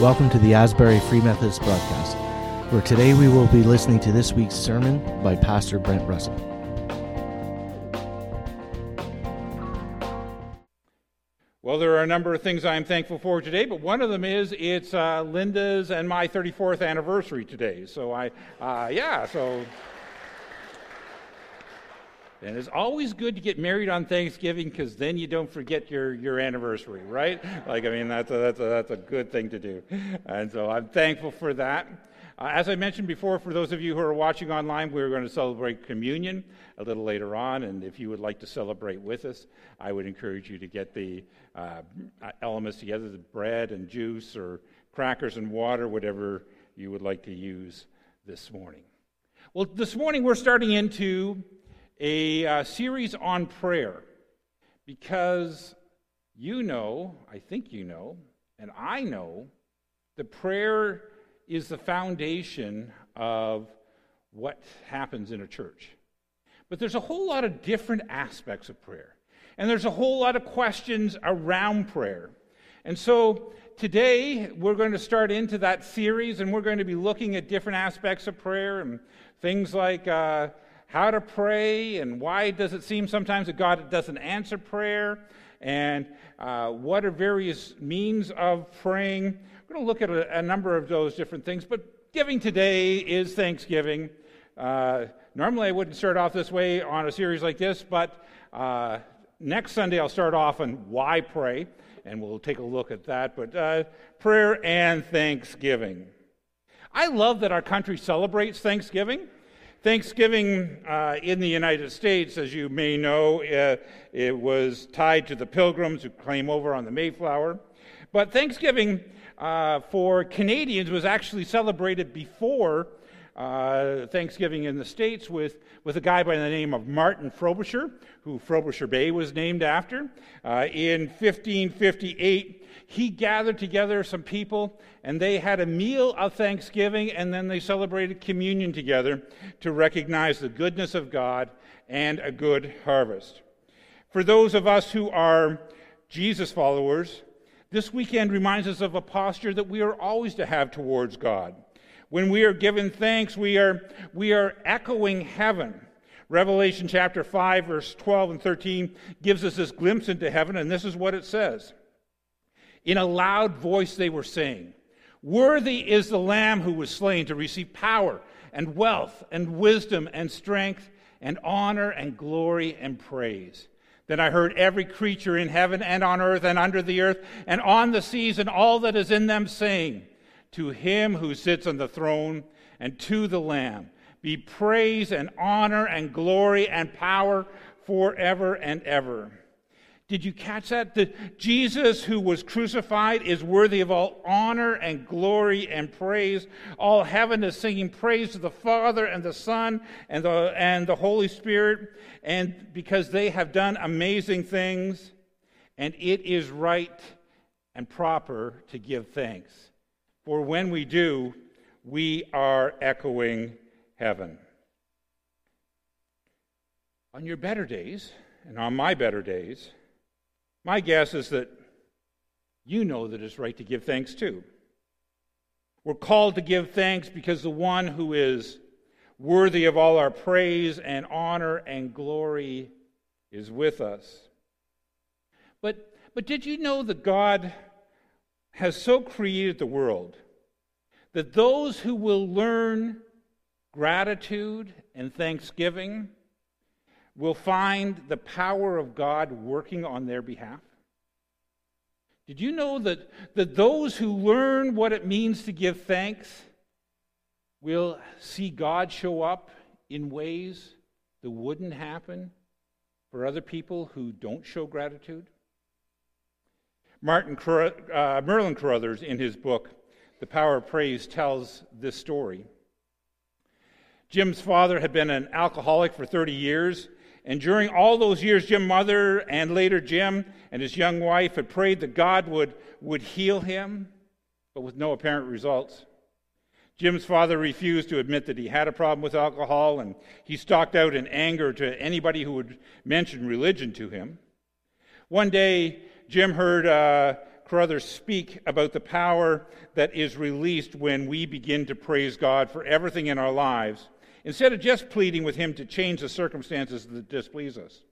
Welcome to the Asbury Free Methodist broadcast, where today we will be listening to this week's sermon by Pastor Brent Russell. Well, there are a number of things I'm thankful for today, but one of them is it's uh, Linda's and my 34th anniversary today. So I, uh, yeah, so. And it's always good to get married on Thanksgiving because then you don't forget your, your anniversary, right? Like, I mean, that's a, that's, a, that's a good thing to do. And so I'm thankful for that. Uh, as I mentioned before, for those of you who are watching online, we're going to celebrate communion a little later on. And if you would like to celebrate with us, I would encourage you to get the uh, elements together the bread and juice or crackers and water, whatever you would like to use this morning. Well, this morning we're starting into a uh, series on prayer because you know, I think you know, and I know that prayer is the foundation of what happens in a church. But there's a whole lot of different aspects of prayer, and there's a whole lot of questions around prayer. And so today we're going to start into that series, and we're going to be looking at different aspects of prayer and things like. Uh, how to pray and why does it seem sometimes that God doesn't answer prayer and uh, what are various means of praying. We're going to look at a, a, number of those different things, but giving today is Thanksgiving. Uh, normally I wouldn't start off this way on a series like this, but uh, next Sunday I'll start off on why pray, and we'll take a look at that. But uh, prayer and Thanksgiving. I love that our country celebrates Thanksgiving. Thanksgiving uh, in the United States, as you may know, uh, it was tied to the pilgrims who came over on the Mayflower. But Thanksgiving uh, for Canadians was actually celebrated before uh, Thanksgiving in the States with, with a guy by the name of Martin Frobisher, who Frobisher Bay was named after. Uh, in 1558, he gathered together some people and they had a meal of thanksgiving and then they celebrated communion together to recognize the goodness of God and a good harvest. For those of us who are Jesus followers, this weekend reminds us of a posture that we are always to have towards God. When we are given thanks, we are, we are echoing heaven. Revelation chapter 5, verse 12 and 13 gives us this glimpse into heaven, and this is what it says. In a loud voice, they were saying, Worthy is the Lamb who was slain to receive power and wealth and wisdom and strength and honor and glory and praise. Then I heard every creature in heaven and on earth and under the earth and on the seas and all that is in them saying, To him who sits on the throne and to the Lamb be praise and honor and glory and power forever and ever. Did you catch that? That Jesus, who was crucified, is worthy of all honor and glory and praise. All heaven is singing praise to the Father and the Son and the, and the Holy Spirit, and because they have done amazing things, and it is right and proper to give thanks. For when we do, we are echoing heaven. On your better days, and on my better days, my guess is that you know that it's right to give thanks too. We're called to give thanks because the one who is worthy of all our praise and honor and glory is with us. But, but did you know that God has so created the world that those who will learn gratitude and thanksgiving will find the power of God working on their behalf? Did you know that, that those who learn what it means to give thanks will see God show up in ways that wouldn't happen for other people who don't show gratitude? Martin uh, Merlin Carothers, in his book, The Power of Praise, tells this story. Jim's father had been an alcoholic for 30 years and during all those years, Jim's Mother and later Jim and his young wife had prayed that God would, would heal him, but with no apparent results. Jim's father refused to admit that he had a problem with alcohol, and he stalked out in anger to anybody who would mention religion to him. One day, Jim heard uh, Carothers speak about the power that is released when we begin to praise God for everything in our lives, instead of just pleading with Him to change the circumstances that displease us.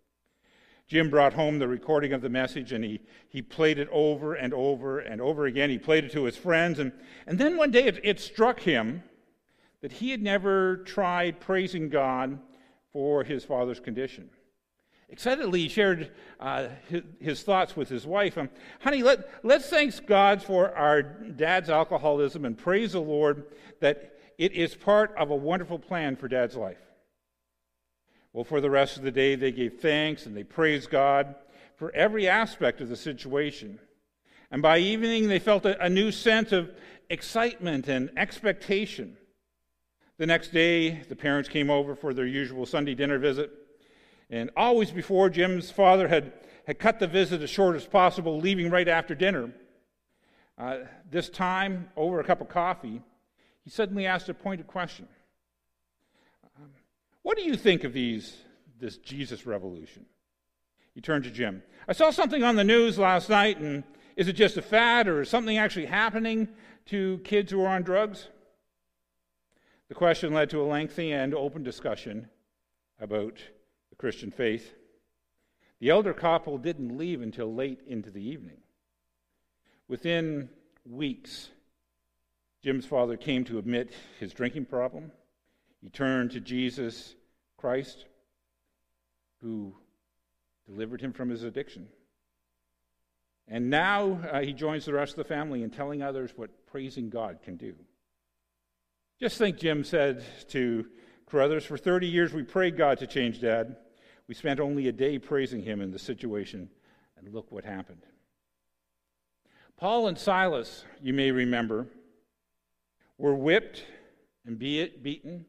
Jim brought home the recording of the message and he, he played it over and over and over again. He played it to his friends. And, and then one day it, it struck him that he had never tried praising God for his father's condition. Excitedly, he shared uh, his, his, thoughts with his wife. Um, Honey, let, let's thank God for our dad's alcoholism and praise the Lord that it is part of a wonderful plan for dad's life. Well, for the rest of the day, they gave thanks and they praised God for every aspect of the situation. And by evening, they felt a, a new sense of excitement and expectation. The next day, the parents came over for their usual Sunday dinner visit. And always before, Jim's father had, had cut the visit as short as possible, leaving right after dinner. Uh, this time, over a cup of coffee, he suddenly asked a pointed question um, What do you think of these, this Jesus revolution? He turned to Jim. I saw something on the news last night, and is it just a fad, or is something actually happening to kids who are on drugs? The question led to a lengthy and open discussion about the Christian faith. The elder couple didn't leave until late into the evening. Within weeks, Jim's father came to admit his drinking problem. He turned to Jesus Christ, who delivered him from his addiction. And now uh, he joins the rest of the family in telling others what praising God can do. Just think, Jim said to Carothers, for 30 years we prayed God to change Dad. We spent only a day praising him in the situation, and look what happened. Paul and Silas, you may remember, were whipped and beaten.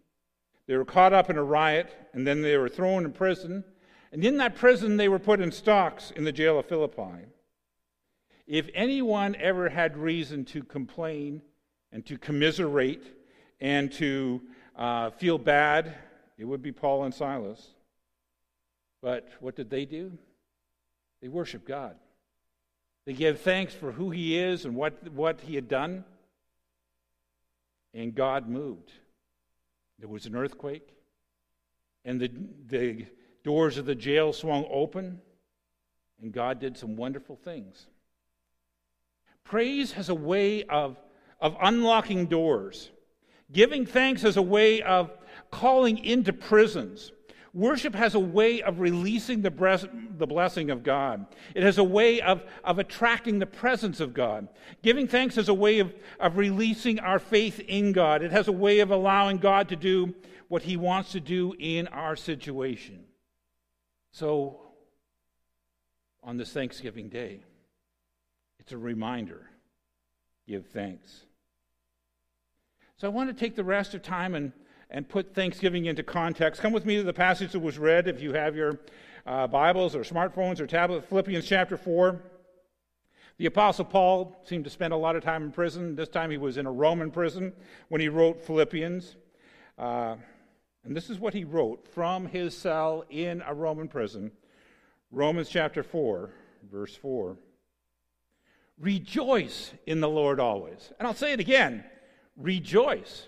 They were caught up in a riot, and then they were thrown in prison. And in that prison, they were put in stocks in the jail of Philippi. If anyone ever had reason to complain and to commiserate and to uh, feel bad, it would be Paul and Silas. But what did they do? They worship God. They give thanks for who He is and what, what He had done. And God moved. There was an earthquake, and the, the doors of the jail swung open, and God did some wonderful things. Praise has a way of, of unlocking doors. Giving thanks has a way of calling into prisons. Worship has a way of releasing the, the blessing of God. It has a way of, of attracting the presence of God. Giving thanks has a way of, of releasing our faith in God. It has a way of allowing God to do what He wants to do in our situation. So, on this Thanksgiving Day, it's a reminder give thanks. So, I want to take the rest of time and and put Thanksgiving into context. Come with me to the passage that was read if you have your uh, Bibles or smartphones or tablets, Philippians chapter 4. The Apostle Paul seemed to spend a lot of time in prison. This time he was in a Roman prison when he wrote Philippians. Uh, and this is what he wrote from his cell in a Roman prison Romans chapter 4, verse 4. Rejoice in the Lord always. And I'll say it again rejoice.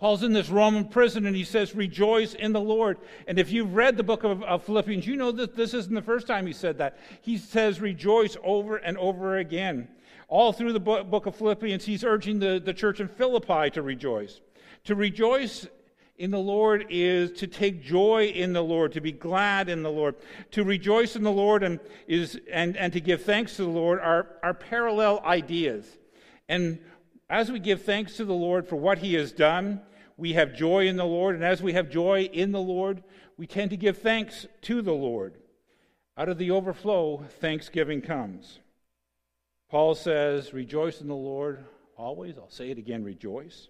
Paul's in this Roman prison and he says, Rejoice in the Lord. And if you've read the book of, of, Philippians, you know that this isn't the first time he said that. He says, Rejoice over and over again. All through the book of Philippians, he's urging the, the church in Philippi to rejoice. To rejoice in the Lord is to take joy in the Lord, to be glad in the Lord. To rejoice in the Lord and, is, and, and to give thanks to the Lord are, are parallel ideas. And as we give thanks to the Lord for what he has done, we have joy in the Lord, and as we have joy in the Lord, we tend to give thanks to the Lord. Out of the overflow, thanksgiving comes. Paul says, Rejoice in the Lord always. I'll say it again, rejoice.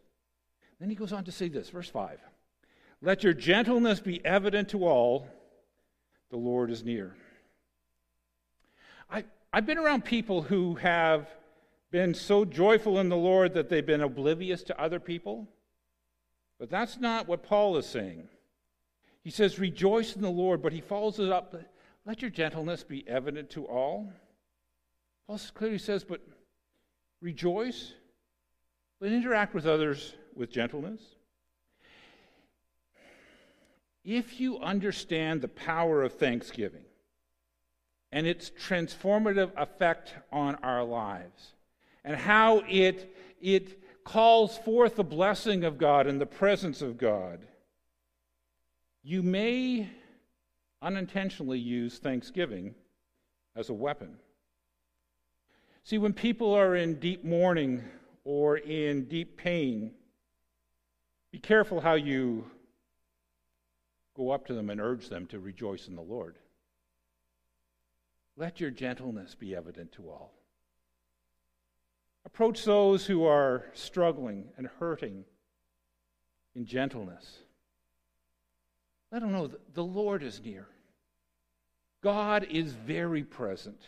Then he goes on to say this, verse 5 Let your gentleness be evident to all. The Lord is near. I, I've been around people who have been so joyful in the Lord that they've been oblivious to other people. But that's not what Paul is saying. He says, Rejoice in the Lord, but he follows it up, Let your gentleness be evident to all. Paul clearly says, But rejoice, but interact with others with gentleness. If you understand the power of thanksgiving and its transformative effect on our lives, and how it, it calls forth the blessing of God and the presence of God, you may unintentionally use thanksgiving as a weapon. See, when people are in deep mourning or in deep pain, be careful how you go up to them and urge them to rejoice in the Lord. Let your gentleness be evident to all. Approach those who are struggling and hurting in gentleness. Let them know the Lord is near. God is very present.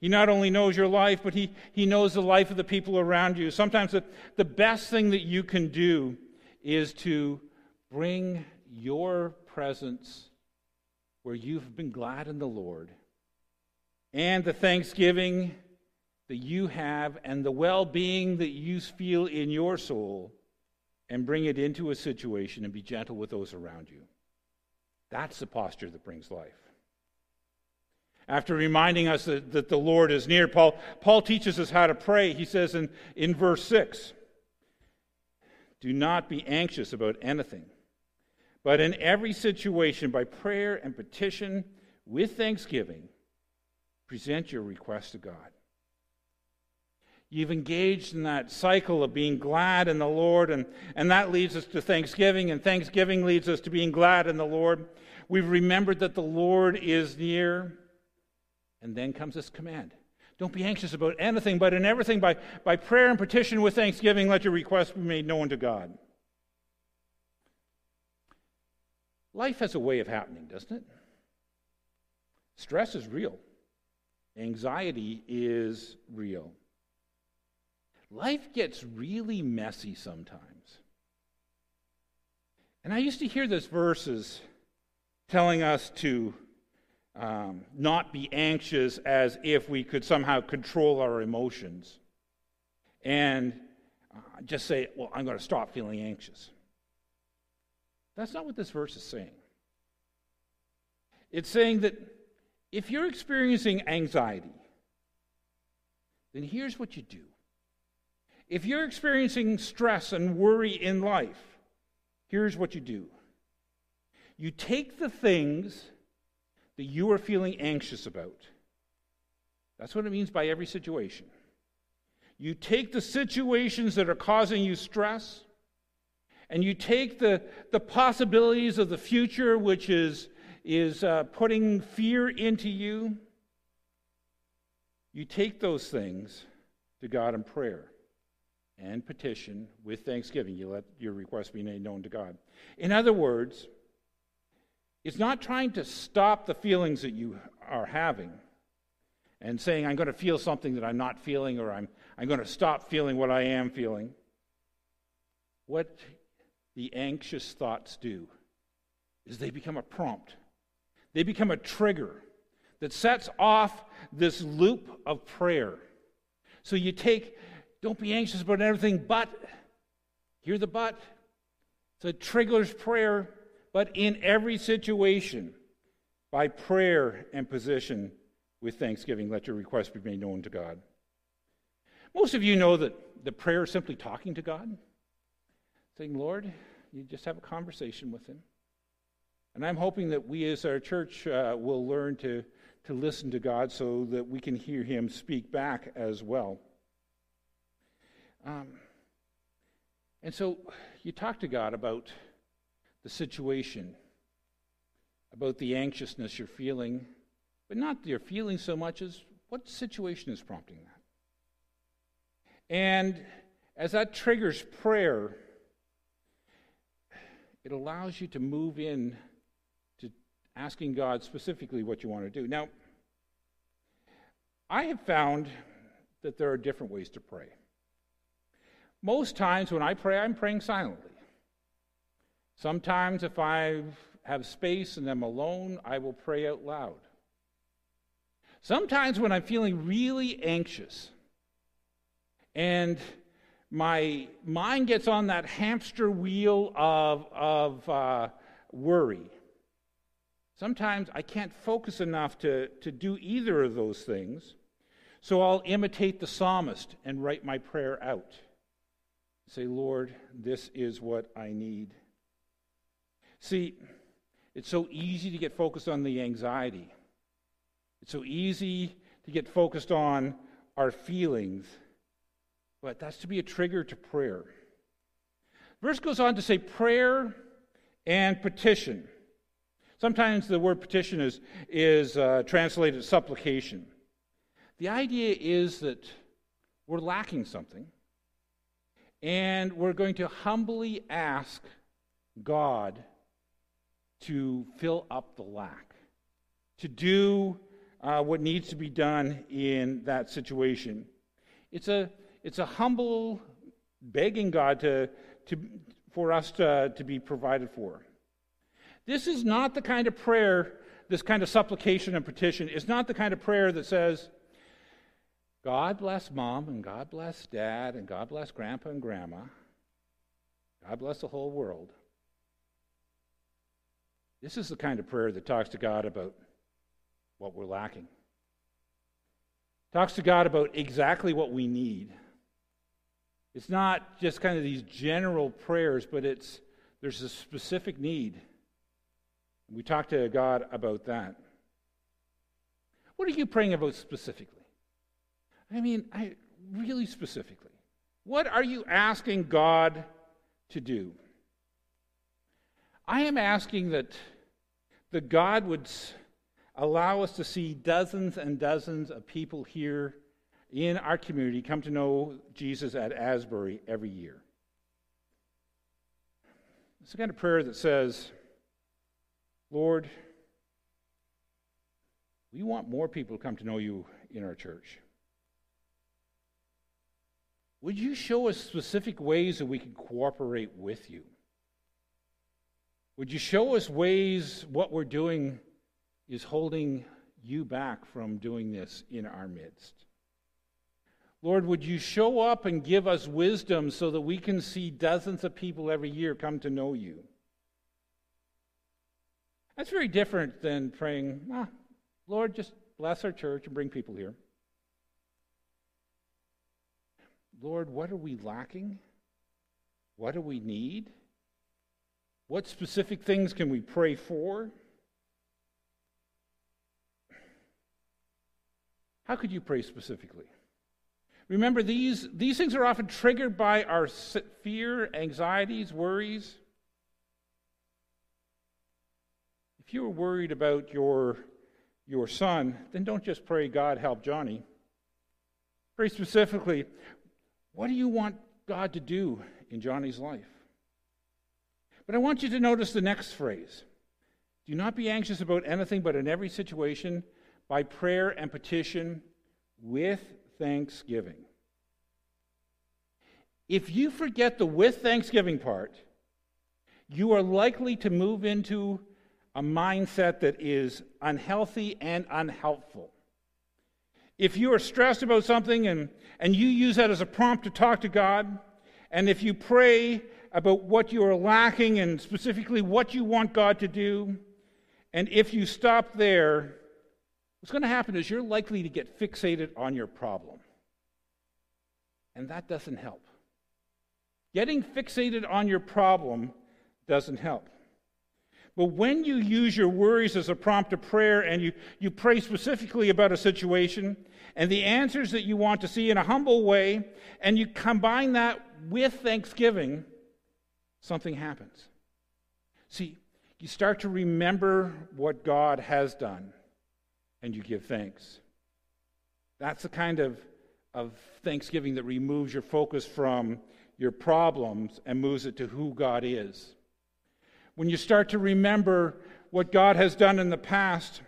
He not only knows your life, but he, he knows the life of the people around you. Sometimes the, the best thing that you can do is to bring your presence where you've been glad in the Lord and the thanksgiving that you have and the well being that you feel in your soul and bring it into a situation and be gentle with those around you. That's the posture that brings life. After reminding us that, that the Lord is near, Paul, Paul teaches us how to pray. He says in, in verse 6 Do not be anxious about anything, but in every situation, by prayer and petition with thanksgiving, present your request to God. You've engaged in that cycle of being glad in the Lord, and, and that leads us to thanksgiving, and thanksgiving leads us to being glad in the Lord. We've remembered that the Lord is near, and then comes this command Don't be anxious about anything, but in everything, by, by prayer and petition with thanksgiving, let your requests be made known to God. Life has a way of happening, doesn't it? Stress is real, anxiety is real life gets really messy sometimes. And I used to hear those verses telling us to um, not be anxious as if we could somehow control our emotions and uh, just say, well, I'm going to stop feeling anxious. That's not what this verse is saying. It's saying that if you're experiencing anxiety, then here's what you do if you're experiencing stress and worry in life, here's what you do you take the things that you are feeling anxious about. That's what it means by every situation. You take the situations that are causing you stress, and you take the, the possibilities of the future, which is, is uh, putting fear into you. You take those things to God in prayer and petition with thanksgiving. You let your request be made known to God. In other words, it's not trying to stop the feelings that you are having and saying, I'm going to feel something that I'm not feeling, or I'm, I'm going to stop feeling what I am feeling. What the anxious thoughts do is they become a prompt, they become a trigger that sets off this loop of prayer. So you take don't be anxious about everything, but, hear the but. It's a triggers prayer, but in every situation, by prayer and petition with thanksgiving, let your request be made known to God. Most of you know that the prayer is simply talking to God, saying, Lord, you just have a conversation with Him. And I'm hoping that we as our church uh, will learn to, to listen to God so that we can hear Him speak back as well. Um, and so you talk to God about the situation, about the anxiousness you're feeling, but not your feeling so much as what situation is prompting that. And as that triggers prayer, it allows you to move in to asking God specifically what you want to do. Now, I have found that there are different ways to pray. Most times when I pray, I'm praying silently. Sometimes, if I have space and I'm alone, I will pray out loud. Sometimes, when I'm feeling really anxious and my mind gets on that hamster wheel of, of uh, worry, sometimes I can't focus enough to, to do either of those things. So I'll imitate the psalmist and write my prayer out. Say, Lord, this is what I need. See, it's so easy to get focused on the anxiety. It's so easy to get focused on our feelings, but that's to be a trigger to prayer. Verse goes on to say prayer and petition. Sometimes the word petition is, is uh, translated supplication. The idea is that we're lacking something, and we're going to humbly ask God to fill up the lack, to do uh, what needs to be done in that situation. It's a, it's a humble begging God to, to, for us to, to be provided for. This is not the kind of prayer, this kind of supplication and petition, is not the kind of prayer that says, God bless mom and God bless dad and God bless grandpa and grandma. God bless the whole world. This is the kind of prayer that talks to God about what we're lacking. Talks to God about exactly what we need. It's not just kind of these general prayers, but it's there's a specific need. We talk to God about that. What are you praying about specifically? I mean, I, really specifically. What are you asking God to do? I am asking that, the God would allow us to see dozens and dozens of people here in our community come to know Jesus at Asbury every year. It's the kind of prayer that says, Lord, we want more people to come to know you in our church. Would you show us specific ways that we can cooperate with you? Would you show us ways what we're doing is holding you back from doing this in our midst? Lord, would you show up and give us wisdom so that we can see dozens of people every year come to know you? That's very different than praying, ah, Lord, just bless our church and bring people here. Lord, what are we lacking? What do we need? What specific things can we pray for? How could you pray specifically? Remember, these, these things are often triggered by our fear, anxieties, worries. If you are worried about your, your son, then don't just pray, God, help Johnny. Pray specifically, what do you want God to do in Johnny's life? But I want you to notice the next phrase Do not be anxious about anything, but in every situation, by prayer and petition, with thanksgiving. If you forget the with thanksgiving part, you are likely to move into a mindset that is unhealthy and unhelpful. If you are stressed about something and, and you use that as a prompt to talk to God, and if you pray about what you are lacking and specifically what you want God to do, and if you stop there, what's going to happen is you're likely to get fixated on your problem. And that doesn't help. Getting fixated on your problem doesn't help. But when you use your worries as a prompt to prayer and you, you pray specifically about a situation and the answers that you want to see in a humble way, and you combine that with thanksgiving, something happens. See, you start to remember what God has done and you give thanks. That's the kind of, of thanksgiving that removes your focus from your problems and moves it to who God is. When you start to remember what God has done in the past,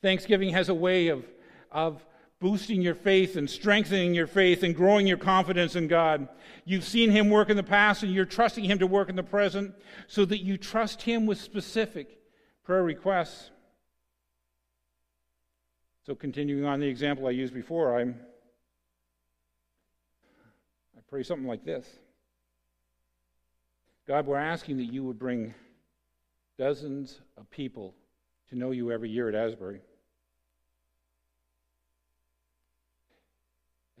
Thanksgiving has a way of, of boosting your faith and strengthening your faith and growing your confidence in God. You've seen Him work in the past and you're trusting Him to work in the present so that you trust Him with specific prayer requests. So, continuing on the example I used before, I'm, I pray something like this God, we're asking that you would bring dozens of people to know you every year at Asbury.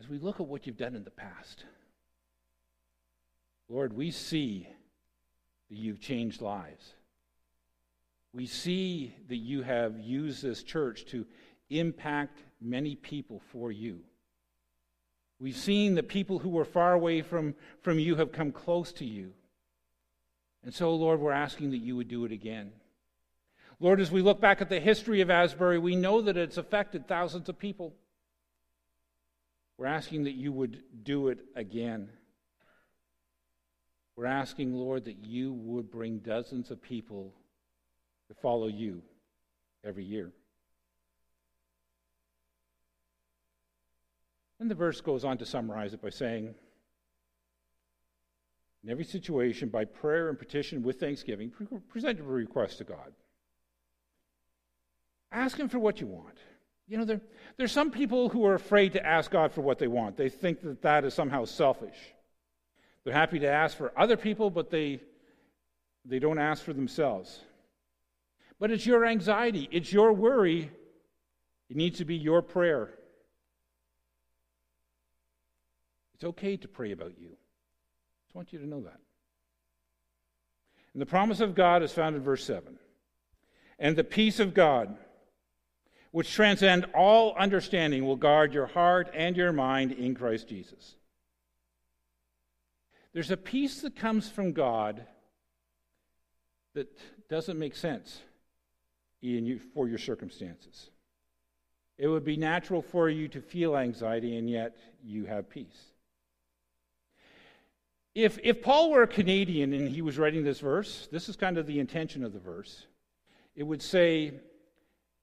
As we look at what you've done in the past, Lord, we see that you've changed lives. We see that you have used this church to impact many people for you. We've seen that people who were far away from, from you have come close to you. And so, Lord, we're asking that you would do it again. Lord, as we look back at the history of Asbury, we know that it's affected thousands of people. We're asking that you would do it again. We're asking, Lord, that you would bring dozens of people to follow you every year. And the verse goes on to summarize it by saying, In every situation, by prayer and petition with thanksgiving, present your request to God. Ask Him for what you want. You know, there, there's some people who are afraid to ask God for what they want. They think that that is somehow selfish. They're happy to ask for other people, but they, they don't ask for themselves. But it's your anxiety, it's your worry. It needs to be your prayer. It's okay to pray about you. I want you to know that. And the promise of God is found in verse 7. And the peace of God which transcend all understanding, will guard your heart and your mind in Christ Jesus. There's a peace that comes from God that doesn't make sense in you, for your circumstances. It would be natural for you to feel anxiety, and yet you have peace. If, if Paul were a Canadian and he was writing this verse, this is kind of the intention of the verse. It would say,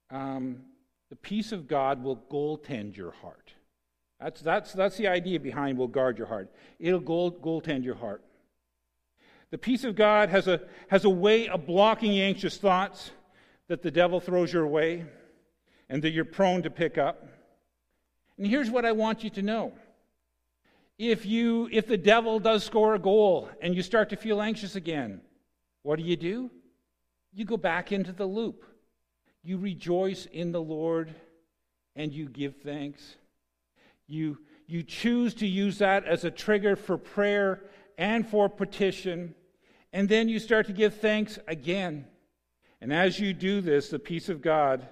um, the peace of God will goaltend your heart. That's, that's, that's the idea behind will guard your heart. It'll goal, goaltend your heart. The peace of God has a, has a way of blocking anxious thoughts that the devil throws your way and that you're prone to pick up. And here's what I want you to know. If you if the devil does score a goal and you start to feel anxious again, what do you do? You go back into the loop you rejoice in the Lord and you give thanks. You, you choose to use that as a trigger for prayer and for petition. And then you start to give thanks again. And as you do this, the peace of God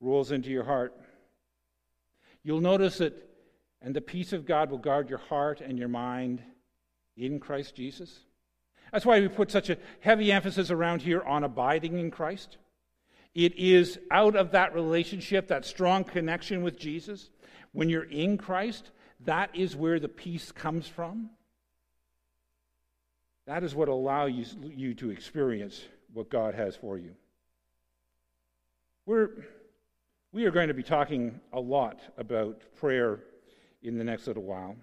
rolls into your heart. You'll notice that, and the peace of God will guard your heart and your mind in Christ Jesus. That's why we put such a heavy emphasis around here on abiding in Christ. It is out of that relationship, that strong connection with Jesus. When you're in Christ, that is where the peace comes from. That is what allows you, you to experience what God has for you. We're, we are going to be talking a lot about prayer in the next little while.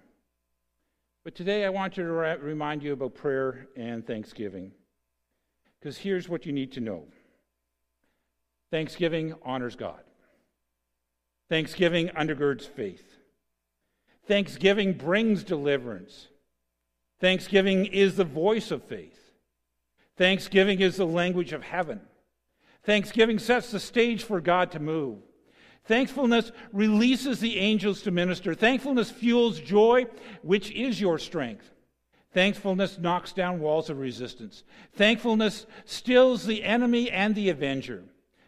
But today I want to re- remind you about prayer and thanksgiving. Because here's what you need to know Thanksgiving honors God. Thanksgiving undergirds faith. Thanksgiving brings deliverance. Thanksgiving is the voice of faith. Thanksgiving is the language of heaven. Thanksgiving sets the stage for God to move. Thankfulness releases the angels to minister. Thankfulness fuels joy, which is your strength. Thankfulness knocks down walls of resistance. Thankfulness stills the enemy and the avenger.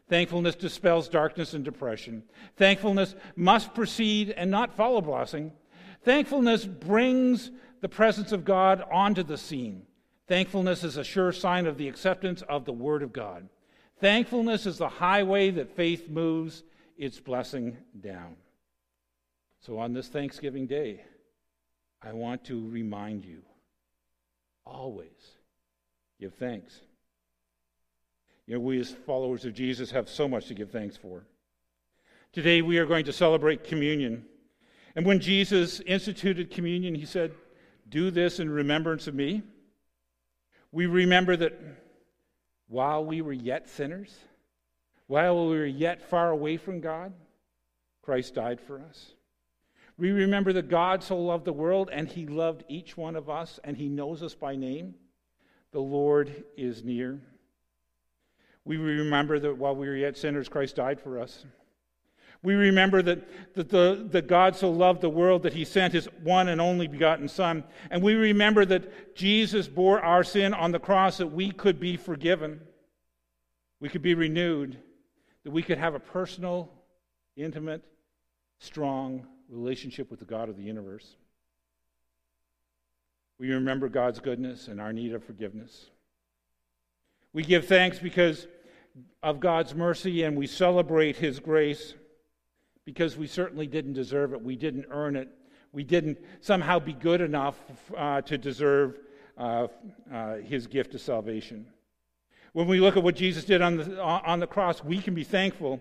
Thankfulness dispels darkness and depression. Thankfulness must precede and not follow blessing. Thankfulness brings the presence of God onto the scene. Thankfulness is a sure sign of the acceptance of the Word of God. Thankfulness is the highway that faith moves its blessing down. So on this Thanksgiving Day, I want to remind you always give thanks. You know, we as followers of Jesus have so much to give thanks for. Today we are going to celebrate communion. And when Jesus instituted communion, he said, Do this in remembrance of me. We remember that while we were yet sinners, while we were yet far away from God, Christ died for us. We remember that God so loved the world and he loved each one of us and he knows us by name. The Lord is near. We remember that while we were yet sinners, Christ died for us. We remember that, that, the, that God so loved the world that he sent his one and only begotten Son. And we remember that Jesus bore our sin on the cross that we could be forgiven, we could be renewed, that we could have a personal, intimate, strong relationship with the God of the universe. We remember God's goodness and our need of forgiveness. We give thanks because of God's mercy and we celebrate His grace because we certainly didn't deserve it. We didn't earn it. We didn't somehow be good enough uh, to deserve uh, uh, His gift of salvation. When we look at what Jesus did on the, on the cross, we can be thankful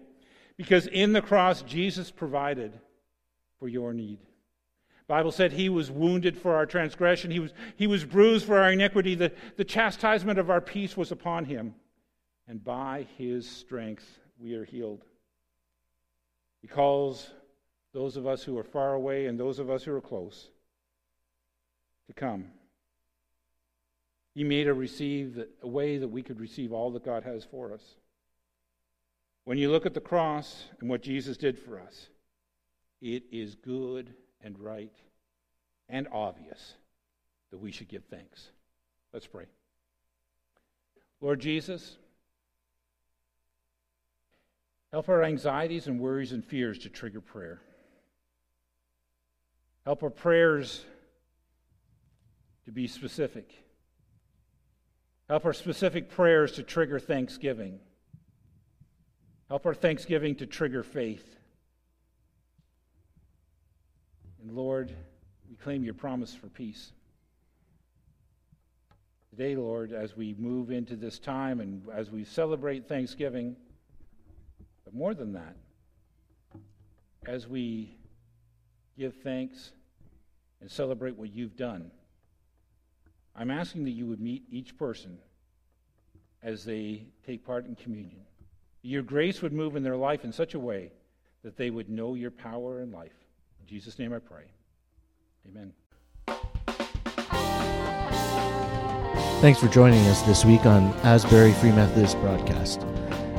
because in the cross, Jesus provided for your need. Bible said he was wounded for our transgression. He was, he was bruised for our iniquity. The, the chastisement of our peace was upon him. And by his strength we are healed. He calls those of us who are far away and those of us who are close to come. He made a receive a way that we could receive all that God has for us. When you look at the cross and what Jesus did for us, it is good and right and obvious that we should give thanks. Let's pray. Lord Jesus, help our anxieties and worries and fears to trigger prayer. Help our prayers to be specific. Help our specific prayers to trigger thanksgiving. Help our thanksgiving to trigger faith. And Lord, we claim your promise for peace. Today, Lord, as we move into this time and as we celebrate Thanksgiving, but more than that, as we give thanks and celebrate what you've done, I'm asking that you would meet each person as they take part in communion. Your grace would move in their life in such a way that they would know your power and life. In Jesus' name I pray. Amen. Thanks for joining us this week on Asbury Free Methodist Broadcast.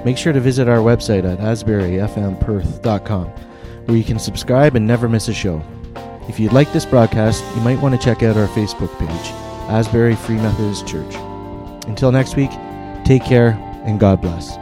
Make sure to visit our website at asburyfmperth.com where you can subscribe and never miss a show. If you'd like this broadcast, you might want to check out our Facebook page, Asbury Free Methodist Church. Until next week, take care and God bless.